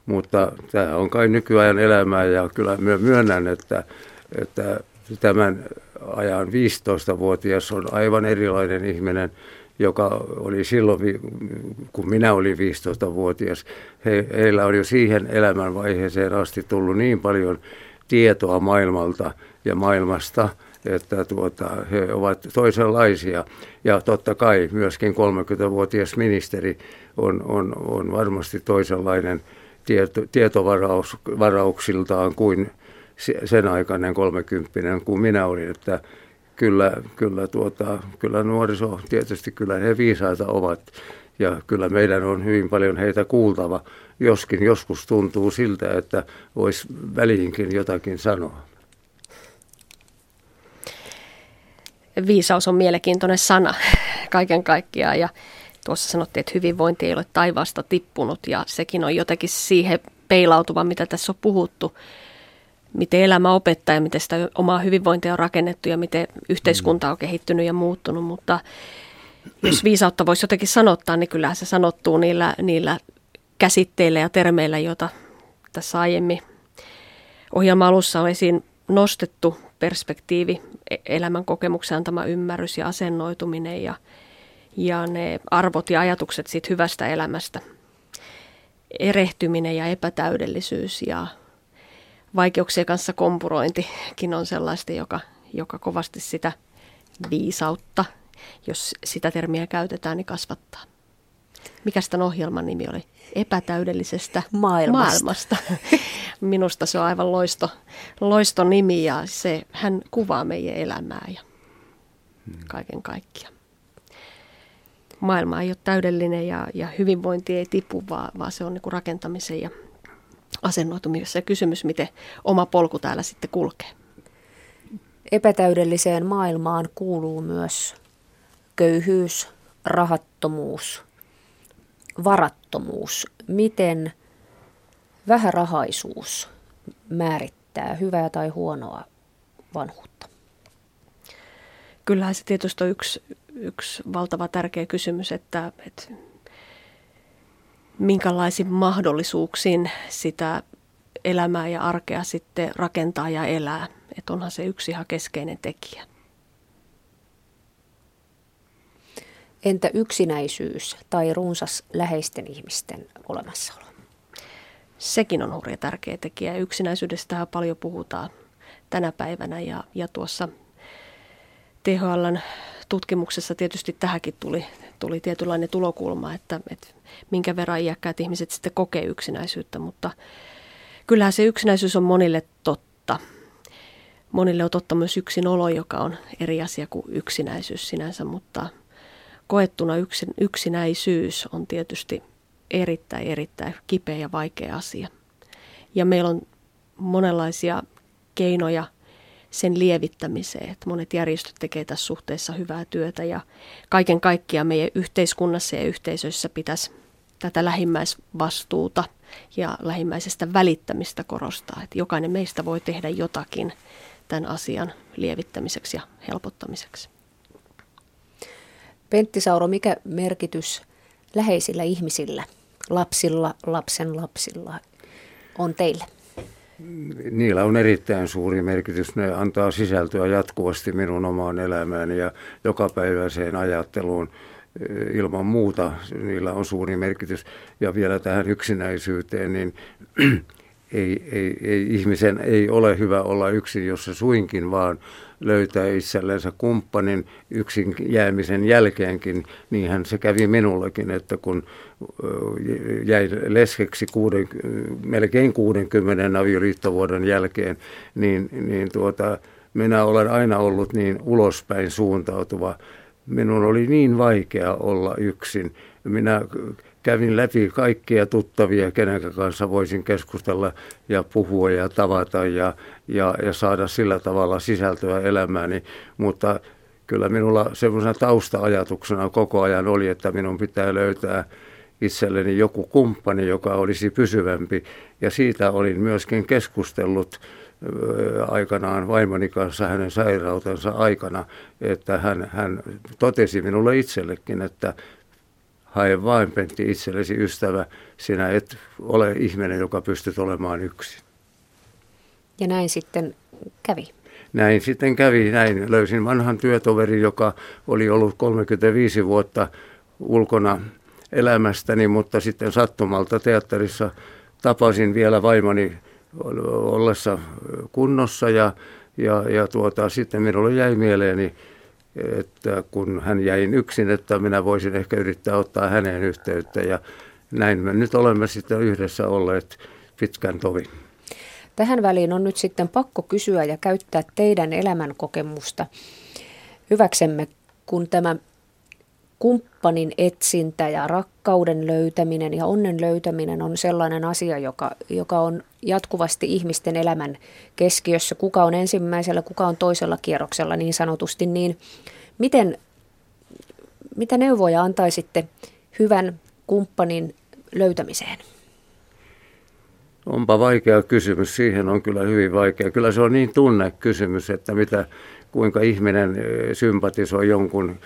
Mutta tämä on kai nykyajan elämää ja kyllä myönnän, että, että tämän ajan 15-vuotias on aivan erilainen ihminen, joka oli silloin, kun minä olin 15-vuotias. He, heillä on jo siihen elämänvaiheeseen asti tullut niin paljon tietoa maailmalta ja maailmasta, että tuota, he ovat toisenlaisia. Ja totta kai myöskin 30-vuotias ministeri on, on, on varmasti toisenlainen tieto, tietovarauksiltaan kuin sen aikainen 30 kuin minä olin. Että kyllä, kyllä, tuota, kyllä nuoriso, tietysti kyllä he viisaita ovat. Ja kyllä meidän on hyvin paljon heitä kuultava, joskin joskus tuntuu siltä, että voisi väliinkin jotakin sanoa. Viisaus on mielenkiintoinen sana <laughs> kaiken kaikkiaan. Ja tuossa sanottiin, että hyvinvointi ei ole taivaasta tippunut ja sekin on jotenkin siihen peilautuva, mitä tässä on puhuttu miten elämä opettaa ja miten sitä omaa hyvinvointia on rakennettu ja miten yhteiskunta on kehittynyt ja muuttunut, mutta jos viisautta voisi jotenkin sanottaa, niin kyllähän se sanottuu niillä, niillä käsitteillä ja termeillä, joita tässä aiemmin ohjelma alussa on esiin nostettu. Perspektiivi, e-, elämän kokemuksen antama ymmärrys ja asennoituminen ja, ja ne arvot ja ajatukset siitä hyvästä elämästä, erehtyminen ja epätäydellisyys ja vaikeuksien kanssa kompurointikin on sellaista, joka, joka kovasti sitä viisautta, jos sitä termiä käytetään, niin kasvattaa. Mikä tämän ohjelman nimi oli? Epätäydellisestä maailmasta. maailmasta. <laughs> Minusta se on aivan loisto, loisto nimi ja se, hän kuvaa meidän elämää ja kaiken kaikkiaan. Maailma ei ole täydellinen ja, ja hyvinvointi ei tipu, vaan, vaan se on niin rakentamisen ja asennoitumisessa ja kysymys, miten oma polku täällä sitten kulkee. Epätäydelliseen maailmaan kuuluu myös köyhyys, rahattomuus, varattomuus. Miten vähärahaisuus määrittää hyvää tai huonoa vanhuutta? Kyllähän se tietysti on yksi, yksi valtava tärkeä kysymys, että, että minkälaisin mahdollisuuksin sitä elämää ja arkea sitten rakentaa ja elää. Että onhan se yksi ihan keskeinen tekijä. Entä yksinäisyys tai runsas läheisten ihmisten olemassaolo? Sekin on hurja tärkeä tekijä. Yksinäisyydestä paljon puhutaan tänä päivänä ja, ja tuossa THLn tutkimuksessa tietysti tähänkin tuli, tuli tietynlainen tulokulma, että, että minkä verran iäkkäät ihmiset sitten kokee yksinäisyyttä, mutta kyllähän se yksinäisyys on monille totta. Monille on totta myös yksinolo, joka on eri asia kuin yksinäisyys sinänsä, mutta koettuna yksin, yksinäisyys on tietysti erittäin, erittäin kipeä ja vaikea asia. Ja meillä on monenlaisia keinoja – sen lievittämiseen. Että monet järjestöt tekevät tässä suhteessa hyvää työtä ja kaiken kaikkiaan meidän yhteiskunnassa ja yhteisöissä pitäisi tätä lähimmäisvastuuta ja lähimmäisestä välittämistä korostaa. Että jokainen meistä voi tehdä jotakin tämän asian lievittämiseksi ja helpottamiseksi. Pentti Sauro, mikä merkitys läheisillä ihmisillä, lapsilla, lapsen lapsilla on teille? Niillä on erittäin suuri merkitys. Ne antaa sisältöä jatkuvasti minun omaan elämääni ja jokapäiväiseen ajatteluun ilman muuta niillä on suuri merkitys. Ja vielä tähän yksinäisyyteen, niin <clears throat> ei, ei, ei, ihmisen ei ole hyvä olla yksin, jos se suinkin vaan löytää itsellensä kumppanin yksin jäämisen jälkeenkin. Niinhän se kävi minullekin, että kun jäi leskeksi kuuden, melkein 60 avioliittovuoden jälkeen, niin, niin tuota, minä olen aina ollut niin ulospäin suuntautuva. Minun oli niin vaikea olla yksin. Minä kävin läpi kaikkia tuttavia, kenen kanssa voisin keskustella ja puhua ja tavata ja, ja, ja saada sillä tavalla sisältöä elämääni. Mutta kyllä minulla semmoisena tausta-ajatuksena koko ajan oli, että minun pitää löytää itselleni joku kumppani, joka olisi pysyvämpi. Ja siitä olin myöskin keskustellut aikanaan vaimoni kanssa hänen sairautensa aikana, että hän, hän totesi minulle itsellekin, että hae vain Pentti itsellesi ystävä, sinä et ole ihminen, joka pystyt olemaan yksin. Ja näin sitten kävi. Näin sitten kävi, näin löysin vanhan työtoverin, joka oli ollut 35 vuotta ulkona elämästäni, mutta sitten sattumalta teatterissa tapasin vielä vaimoni ollessa kunnossa ja, ja, ja tuota, sitten minulle jäi mieleeni, että kun hän jäi yksin, että minä voisin ehkä yrittää ottaa häneen yhteyttä ja näin me nyt olemme sitten yhdessä olleet pitkän tovin. Tähän väliin on nyt sitten pakko kysyä ja käyttää teidän elämänkokemusta hyväksemme, kun tämä kumppanin etsintä ja rakkauden löytäminen ja onnen löytäminen on sellainen asia, joka, joka on jatkuvasti ihmisten elämän keskiössä. Kuka on ensimmäisellä, kuka on toisella kierroksella niin sanotusti, niin miten, mitä neuvoja antaisitte hyvän kumppanin löytämiseen? Onpa vaikea kysymys. Siihen on kyllä hyvin vaikea. Kyllä se on niin tunnekysymys, että mitä, kuinka ihminen sympatisoi jonkun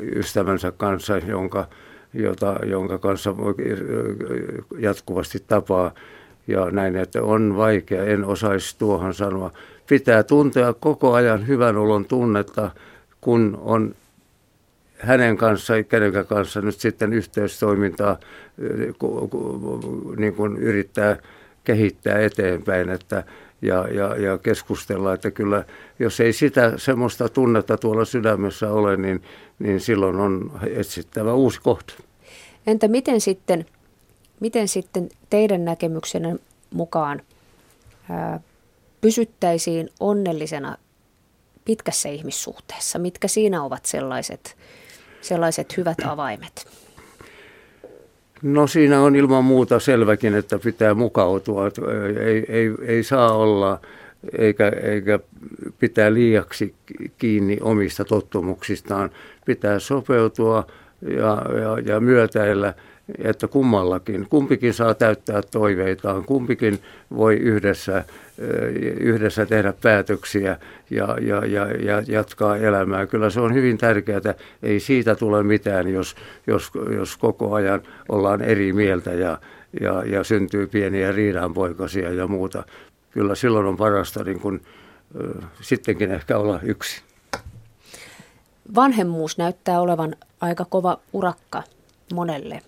ystävänsä kanssa, jonka, jota, jonka kanssa eh, jatkuvasti tapaa. Ja näin, että on vaikea, en osaisi tuohon sanoa. Pitää tuntea koko ajan hyvän olon tunnetta, kun on hänen kanssa, kenen kanssa nyt sitten yhteistoimintaa eh, niin kuin yrittää kehittää eteenpäin että, ja, ja, ja keskustella, että kyllä jos ei sitä semmoista tunnetta tuolla sydämessä ole, niin, niin silloin on etsittävä uusi kohta. Entä miten sitten, miten sitten teidän näkemyksenne mukaan ää, pysyttäisiin onnellisena pitkässä ihmissuhteessa? Mitkä siinä ovat sellaiset, sellaiset hyvät avaimet? No siinä on ilman muuta selväkin, että pitää mukautua. Ei, ei, ei saa olla eikä, eikä pitää liiaksi kiinni omista tottumuksistaan. Pitää sopeutua ja, ja, ja myötäillä, että kummallakin, kumpikin saa täyttää toiveitaan, kumpikin voi yhdessä yhdessä tehdä päätöksiä ja, ja, ja, ja jatkaa elämää. Kyllä se on hyvin tärkeää. Ei siitä tule mitään, jos, jos, jos koko ajan ollaan eri mieltä ja, ja, ja syntyy pieniä riidanpoikasia ja muuta. Kyllä silloin on parasta niin kuin, sittenkin ehkä olla yksi. Vanhemmuus näyttää olevan aika kova urakka monelle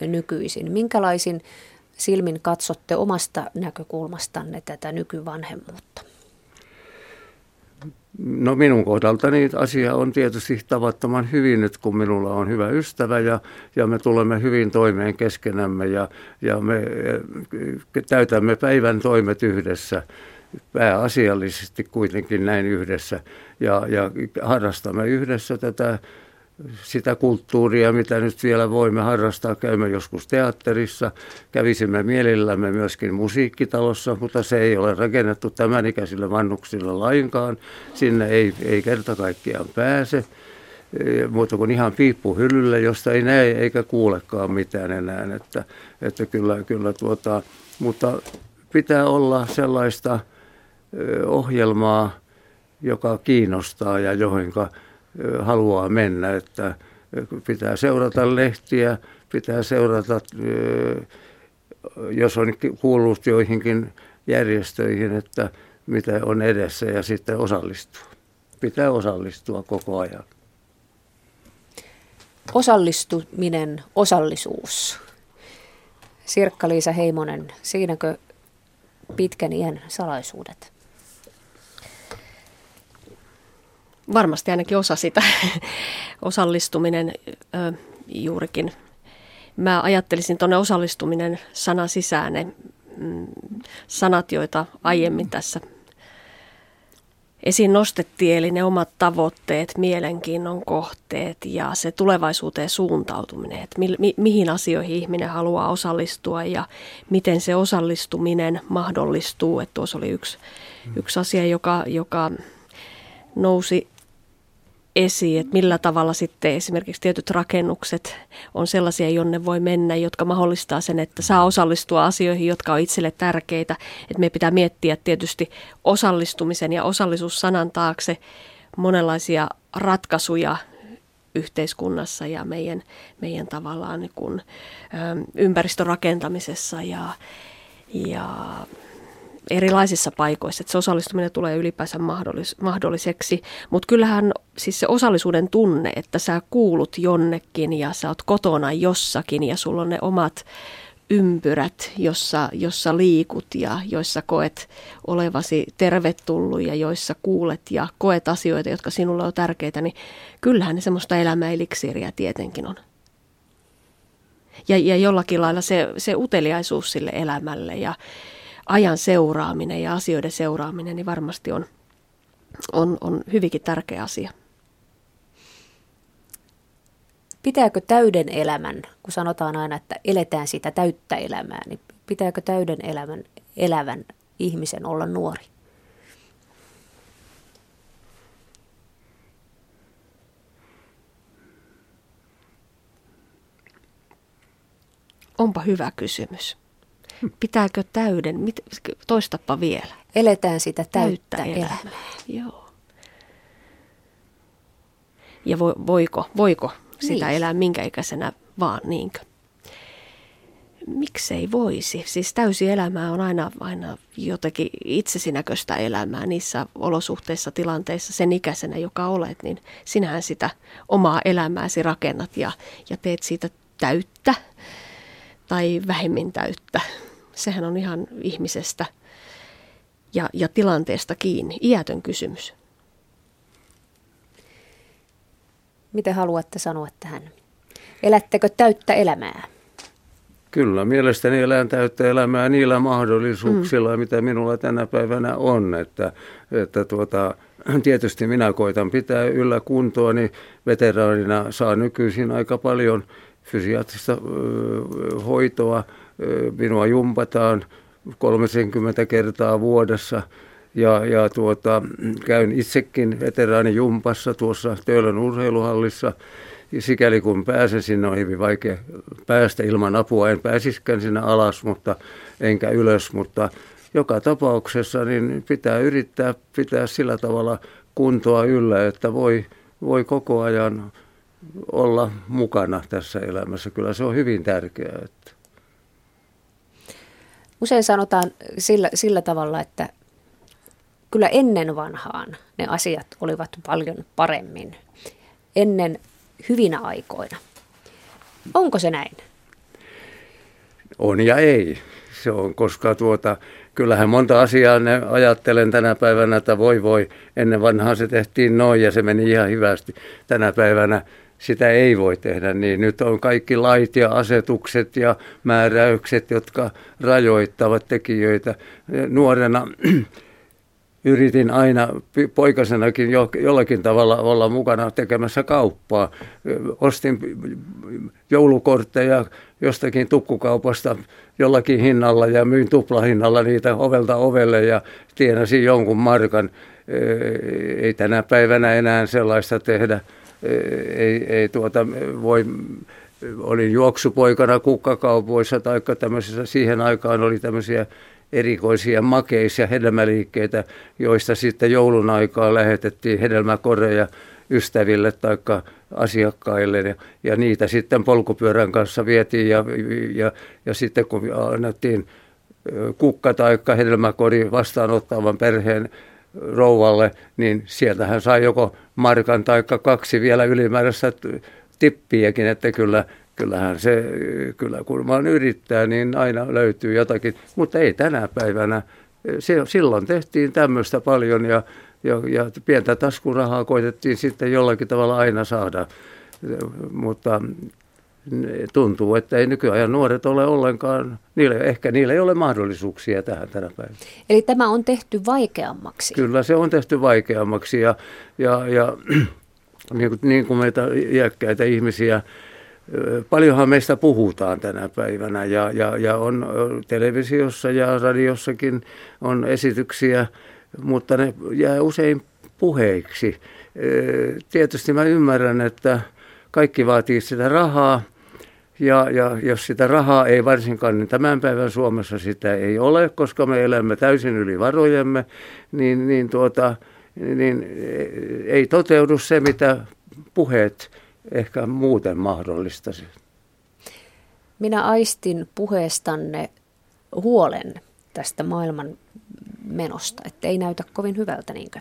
nykyisin. Minkälaisin silmin katsotte omasta näkökulmastanne tätä nykyvanhemmuutta? No minun kohdaltani asia on tietysti tavattoman hyvin nyt, kun minulla on hyvä ystävä ja, ja me tulemme hyvin toimeen keskenämme ja, ja me eh, täytämme päivän toimet yhdessä pääasiallisesti kuitenkin näin yhdessä. Ja, ja harrastamme yhdessä tätä sitä kulttuuria, mitä nyt vielä voimme harrastaa. Käymme joskus teatterissa, kävisimme mielellämme myöskin musiikkitalossa, mutta se ei ole rakennettu tämän ikäisille vannuksille lainkaan. Sinne ei, ei kerta kaikkiaan pääse e, muuta kuin ihan piippuhyllylle, josta ei näe eikä kuulekaan mitään enää. Että, että kyllä, kyllä tuota, mutta pitää olla sellaista e, ohjelmaa, joka kiinnostaa ja johonka haluaa mennä, että pitää seurata lehtiä, pitää seurata, jos on kuullut joihinkin järjestöihin, että mitä on edessä ja sitten osallistua. Pitää osallistua koko ajan. Osallistuminen, osallisuus. Sirkka-Liisa Heimonen, siinäkö pitkän iän salaisuudet? Varmasti ainakin osa sitä <laughs> osallistuminen ö, juurikin. Mä ajattelisin tuonne osallistuminen sana sisään ne mm, sanat, joita aiemmin tässä esiin nostettiin, eli ne omat tavoitteet, mielenkiinnon kohteet ja se tulevaisuuteen suuntautuminen, että mi- mi- mihin asioihin ihminen haluaa osallistua ja miten se osallistuminen mahdollistuu. Että tuossa oli yksi, yksi asia, joka, joka nousi esiin, että millä tavalla sitten esimerkiksi tietyt rakennukset on sellaisia, jonne voi mennä, jotka mahdollistaa sen, että saa osallistua asioihin, jotka on itselle tärkeitä. Että me pitää miettiä tietysti osallistumisen ja osallisuussanan taakse monenlaisia ratkaisuja yhteiskunnassa ja meidän, meidän tavallaan niin kuin, ympäristörakentamisessa ja, ja erilaisissa paikoissa, että se osallistuminen tulee ylipäänsä mahdollis- mahdolliseksi. Mutta kyllähän siis se osallisuuden tunne, että sä kuulut jonnekin ja sä oot kotona jossakin ja sulla on ne omat ympyrät, jossa, jossa liikut ja joissa koet olevasi tervetullut ja joissa kuulet ja koet asioita, jotka sinulle on tärkeitä, niin kyllähän ne semmoista elämäeliksiiriä tietenkin on. Ja, ja jollakin lailla se, se uteliaisuus sille elämälle ja, ajan seuraaminen ja asioiden seuraaminen niin varmasti on, on, on hyvinkin tärkeä asia. Pitääkö täyden elämän, kun sanotaan aina, että eletään sitä täyttä elämää, niin pitääkö täyden elämän elävän ihmisen olla nuori? Onpa hyvä kysymys. Pitääkö täyden, mit, toistapa vielä. Eletään sitä täyttä, täyttä elämää. elämää. Joo. Ja vo, voiko, voiko sitä niin. elää minkä ikäisenä vaan niinkö? Miksei voisi? Siis täysi elämää on aina, aina jotenkin itsesinäköistä elämää niissä olosuhteissa, tilanteissa, sen ikäisenä, joka olet, niin sinähän sitä omaa elämääsi rakennat ja, ja teet siitä täyttä tai vähemmin täyttä sehän on ihan ihmisestä ja, ja tilanteesta kiinni. Iätön kysymys. Mitä haluatte sanoa tähän? Elättekö täyttä elämää? Kyllä, mielestäni elän täyttä elämää niillä mahdollisuuksilla, mm. mitä minulla tänä päivänä on. Että, että tuota, tietysti minä koitan pitää yllä kuntoa, niin veteraanina saa nykyisin aika paljon fysiatrista hoitoa minua jumpataan 30 kertaa vuodessa ja, ja tuota, käyn itsekin veteraanijumpassa tuossa Töölön urheiluhallissa. Sikäli kun pääsen sinne on hyvin vaikea päästä ilman apua. En pääsiskään sinne alas, mutta enkä ylös, mutta joka tapauksessa niin pitää yrittää pitää sillä tavalla kuntoa yllä, että voi, voi koko ajan olla mukana tässä elämässä. Kyllä se on hyvin tärkeää. Että. Usein sanotaan sillä, sillä tavalla, että kyllä ennen vanhaan ne asiat olivat paljon paremmin. Ennen hyvinä aikoina. Onko se näin? On ja ei. Se on, koska tuota, kyllähän monta asiaa ne ajattelen tänä päivänä, että voi voi, ennen vanhaa se tehtiin noin ja se meni ihan hyvästi. Tänä päivänä sitä ei voi tehdä niin. Nyt on kaikki lait ja asetukset ja määräykset, jotka rajoittavat tekijöitä. Nuorena <clears throat> yritin aina poikasenakin jo, jollakin tavalla olla mukana tekemässä kauppaa. Ostin joulukortteja jostakin tukkukaupasta jollakin hinnalla ja myin tuplahinnalla niitä ovelta ovelle ja tienasin jonkun markan. Ei tänä päivänä enää sellaista tehdä ei, ei tuota, voi, olin juoksupoikana kukkakaupoissa tai tämmöisissä, siihen aikaan oli tämmöisiä erikoisia makeisia hedelmäliikkeitä, joista sitten joulun aikaa lähetettiin hedelmäkoreja ystäville tai asiakkaille ja, ja niitä sitten polkupyörän kanssa vietiin ja, ja, ja sitten kun annettiin kukka tai hedelmäkori vastaanottavan perheen rouvalle, niin sieltä hän sai joko markan tai kaksi vielä ylimääräistä tippiäkin, että kyllä, kyllähän se, kyllä kun vaan yrittää, niin aina löytyy jotakin, mutta ei tänä päivänä. Silloin tehtiin tämmöistä paljon ja, ja, ja pientä taskurahaa koitettiin sitten jollakin tavalla aina saada, mutta tuntuu, että ei nykyajan nuoret ole ollenkaan, niille, ehkä niillä ei ole mahdollisuuksia tähän tänä päivänä. Eli tämä on tehty vaikeammaksi? Kyllä se on tehty vaikeammaksi ja, ja, ja <clears throat> niin, kuin, niin kuin meitä iäkkäitä ihmisiä, paljonhan meistä puhutaan tänä päivänä ja, ja, ja on televisiossa ja radiossakin on esityksiä, mutta ne jää usein puheiksi. Tietysti mä ymmärrän, että kaikki vaatii sitä rahaa, ja, ja jos sitä rahaa ei varsinkaan, niin tämän päivän Suomessa sitä ei ole, koska me elämme täysin yli varojemme, niin, niin, tuota, niin ei toteudu se, mitä puheet ehkä muuten mahdollistaisi. Minä aistin puheestanne huolen tästä maailman menosta, että ei näytä kovin hyvältä, niinkö?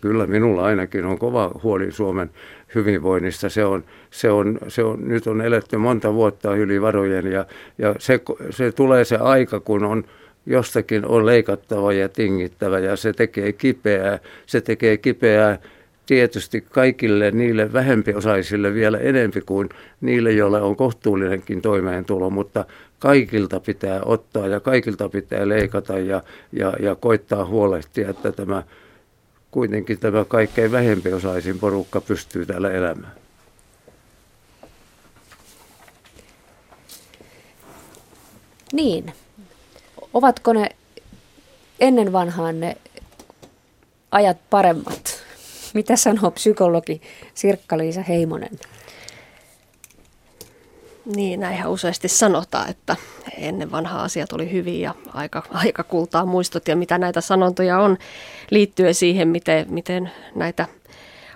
Kyllä minulla ainakin on kova huoli Suomen hyvinvoinnista. Se on, se on, se on, nyt on eletty monta vuotta yli varojen ja, ja se, se tulee se aika, kun on jostakin on leikattava ja tingittävä ja se tekee kipeää. Se tekee kipeää tietysti kaikille niille vähempiosaisille vielä enempi kuin niille, joille on kohtuullinenkin toimeentulo, mutta kaikilta pitää ottaa ja kaikilta pitää leikata ja, ja, ja koittaa huolehtia, että tämä kuitenkin tämä kaikkein vähempiosaisin porukka pystyy täällä elämään. Niin. Ovatko ne ennen vanhaan ne ajat paremmat? Mitä sanoo psykologi Sirkka-Liisa Heimonen? Niin, näinhän useasti sanotaan, että ennen vanhaa asiat oli hyviä ja aika, aika kultaa muistot ja mitä näitä sanontoja on liittyen siihen, miten, miten näitä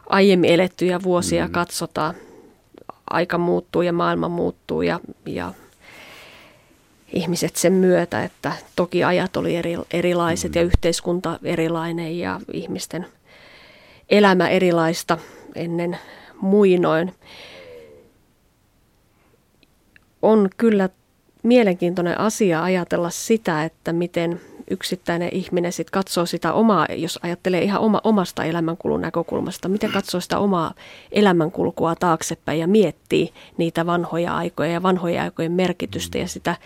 aiemmin elettyjä vuosia mm. katsotaan. Aika muuttuu ja maailma muuttuu ja, ja ihmiset sen myötä, että toki ajat oli eri, erilaiset mm. ja yhteiskunta erilainen ja ihmisten elämä erilaista ennen muinoin on kyllä mielenkiintoinen asia ajatella sitä, että miten yksittäinen ihminen sit katsoo sitä omaa, jos ajattelee ihan oma, omasta elämänkulun näkökulmasta, miten katsoo sitä omaa elämänkulkua taaksepäin ja miettii niitä vanhoja aikoja ja vanhoja aikojen merkitystä ja sitä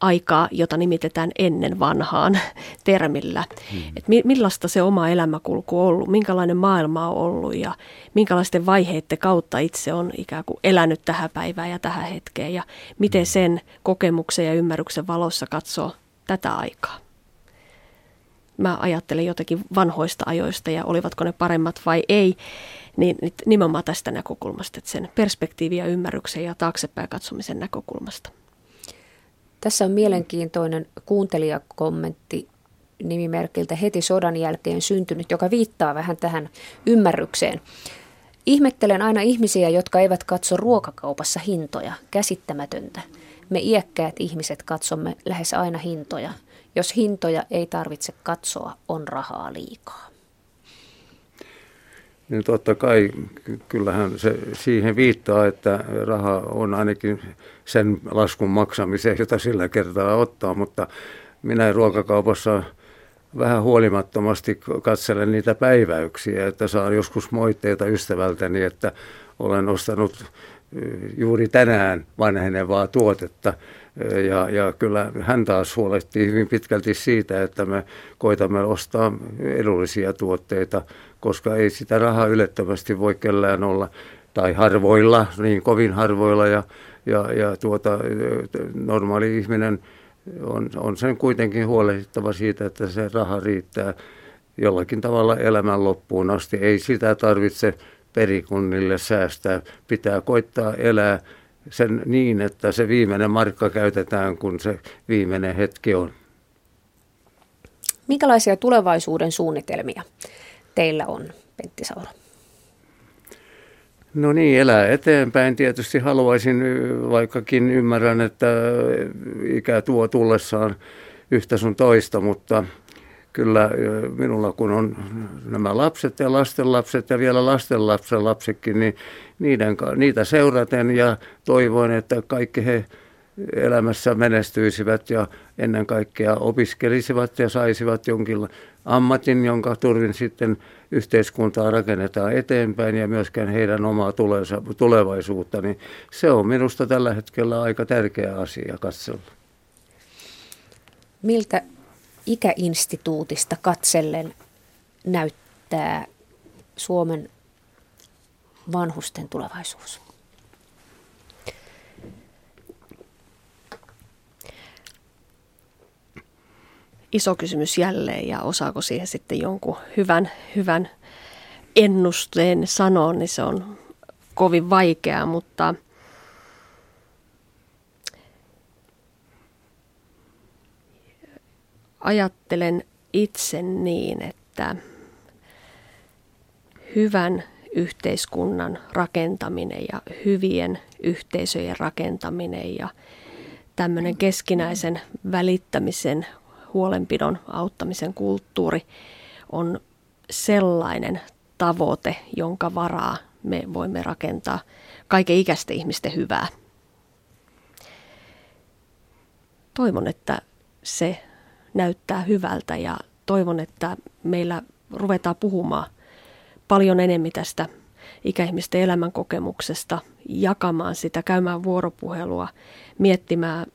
aikaa, jota nimitetään ennen vanhaan termillä. Hmm. Et mi- millaista se oma elämäkulku on ollut, minkälainen maailma on ollut ja minkälaisten vaiheiden kautta itse on ikään kuin elänyt tähän päivään ja tähän hetkeen ja miten hmm. sen kokemuksen ja ymmärryksen valossa katsoo tätä aikaa. Mä ajattelen jotenkin vanhoista ajoista ja olivatko ne paremmat vai ei, niin nimenomaan tästä näkökulmasta, että sen perspektiivi ja ymmärryksen ja taaksepäin katsomisen näkökulmasta. Tässä on mielenkiintoinen kuuntelijakommentti nimimerkiltä heti sodan jälkeen syntynyt, joka viittaa vähän tähän ymmärrykseen. Ihmettelen aina ihmisiä, jotka eivät katso ruokakaupassa hintoja. Käsittämätöntä. Me iäkkäät ihmiset katsomme lähes aina hintoja. Jos hintoja ei tarvitse katsoa, on rahaa liikaa. Niin totta kai kyllähän se siihen viittaa, että raha on ainakin sen laskun maksamiseen, jota sillä kertaa ottaa, mutta minä ruokakaupassa vähän huolimattomasti katselen niitä päiväyksiä, että saan joskus moitteita ystävältäni, että olen ostanut juuri tänään vanhenevaa tuotetta. Ja, ja kyllä hän taas huolehtii hyvin pitkälti siitä, että me koitamme ostaa edullisia tuotteita, koska ei sitä rahaa ylettömästi voi kellään olla, tai harvoilla, niin kovin harvoilla. Ja, ja, ja tuota, normaali ihminen on, on sen kuitenkin huolehdittava siitä, että se raha riittää jollakin tavalla elämän loppuun asti. Ei sitä tarvitse perikunnille säästää. Pitää koittaa elää sen niin, että se viimeinen markka käytetään, kun se viimeinen hetki on. Minkälaisia tulevaisuuden suunnitelmia teillä on, Pentti Saura? No niin, elää eteenpäin. Tietysti haluaisin, vaikkakin ymmärrän, että ikä tuo tullessaan yhtä sun toista, mutta kyllä minulla kun on nämä lapset ja lastenlapset ja vielä lastenlapsen lapsetkin, niin niiden, niitä seuraten ja toivoin, että kaikki he elämässä menestyisivät ja ennen kaikkea opiskelisivat ja saisivat jonkin ammatin, jonka turvin sitten yhteiskuntaa rakennetaan eteenpäin ja myöskään heidän omaa tulevaisuutta, niin se on minusta tällä hetkellä aika tärkeä asia katsella. Miltä ikäinstituutista katsellen näyttää Suomen vanhusten tulevaisuus? Iso kysymys jälleen ja osaako siihen sitten jonkun hyvän, hyvän ennusteen sanoa, niin se on kovin vaikeaa, mutta ajattelen itse niin, että hyvän yhteiskunnan rakentaminen ja hyvien yhteisöjen rakentaminen ja tämmöinen keskinäisen välittämisen, huolenpidon, auttamisen kulttuuri on sellainen tavoite, jonka varaa me voimme rakentaa kaiken ikäisten ihmisten hyvää. Toivon, että se näyttää hyvältä ja toivon, että meillä ruvetaan puhumaan paljon enemmän tästä ikäihmisten elämänkokemuksesta, jakamaan sitä, käymään vuoropuhelua, miettimään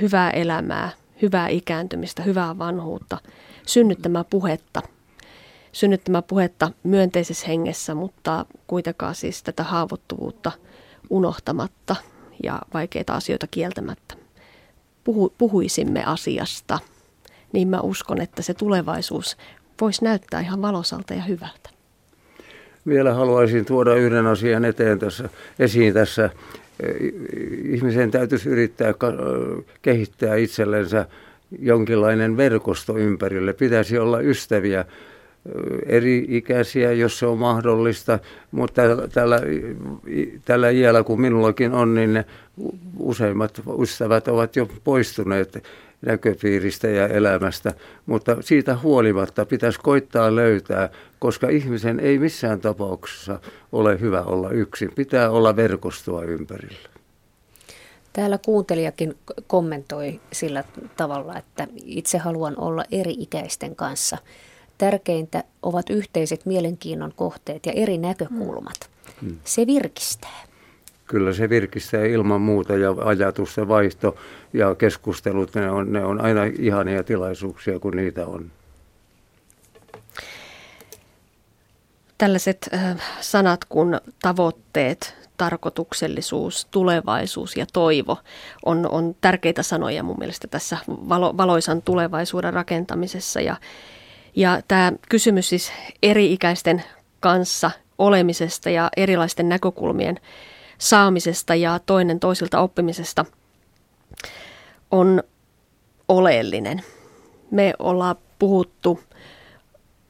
hyvää elämää, hyvää ikääntymistä, hyvää vanhuutta, synnyttämään puhetta. Synnyttämään puhetta myönteisessä hengessä, mutta kuitenkaan siis tätä haavoittuvuutta unohtamatta ja vaikeita asioita kieltämättä. Puhu, puhuisimme asiasta, niin mä uskon, että se tulevaisuus voisi näyttää ihan valosalta ja hyvältä vielä haluaisin tuoda yhden asian eteen tässä, esiin tässä. Ihmisen täytyisi yrittää kehittää itsellensä jonkinlainen verkosto ympärille. Pitäisi olla ystäviä, eri ikäisiä, jos se on mahdollista, mutta tällä, tällä iällä, kun minullakin on, niin useimmat ystävät ovat jo poistuneet näköpiiristä ja elämästä, mutta siitä huolimatta pitäisi koittaa löytää, koska ihmisen ei missään tapauksessa ole hyvä olla yksin. Pitää olla verkostoa ympärillä. Täällä kuuntelijakin kommentoi sillä tavalla, että itse haluan olla eri-ikäisten kanssa. Tärkeintä ovat yhteiset mielenkiinnon kohteet ja eri näkökulmat. Hmm. Se virkistää kyllä se virkistää ilman muuta ja ajatusten vaihto ja keskustelut, ne on, ne on aina ihania tilaisuuksia, kun niitä on. Tällaiset sanat kuin tavoitteet, tarkoituksellisuus, tulevaisuus ja toivo on, on tärkeitä sanoja mun mielestä tässä valo, valoisan tulevaisuuden rakentamisessa. Ja, ja tämä kysymys siis eri-ikäisten kanssa olemisesta ja erilaisten näkökulmien saamisesta ja toinen toisilta oppimisesta on oleellinen. Me ollaan puhuttu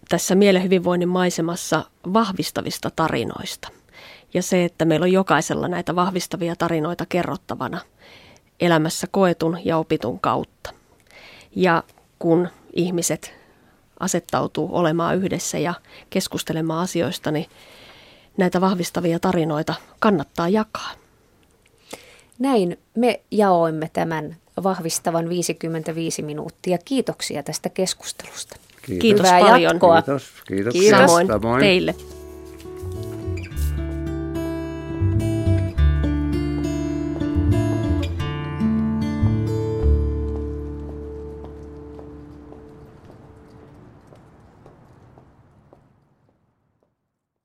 tässä mielen hyvinvoinnin maisemassa vahvistavista tarinoista. Ja se, että meillä on jokaisella näitä vahvistavia tarinoita kerrottavana elämässä koetun ja opitun kautta. Ja kun ihmiset asettautuu olemaan yhdessä ja keskustelemaan asioista, niin näitä vahvistavia tarinoita kannattaa jakaa. Näin me jaoimme tämän vahvistavan 55 minuuttia. Kiitoksia tästä keskustelusta. Kiitos, Kiitos paljon. Jatkoa. Kiitos, kiitos. Samoin, Samoin teille.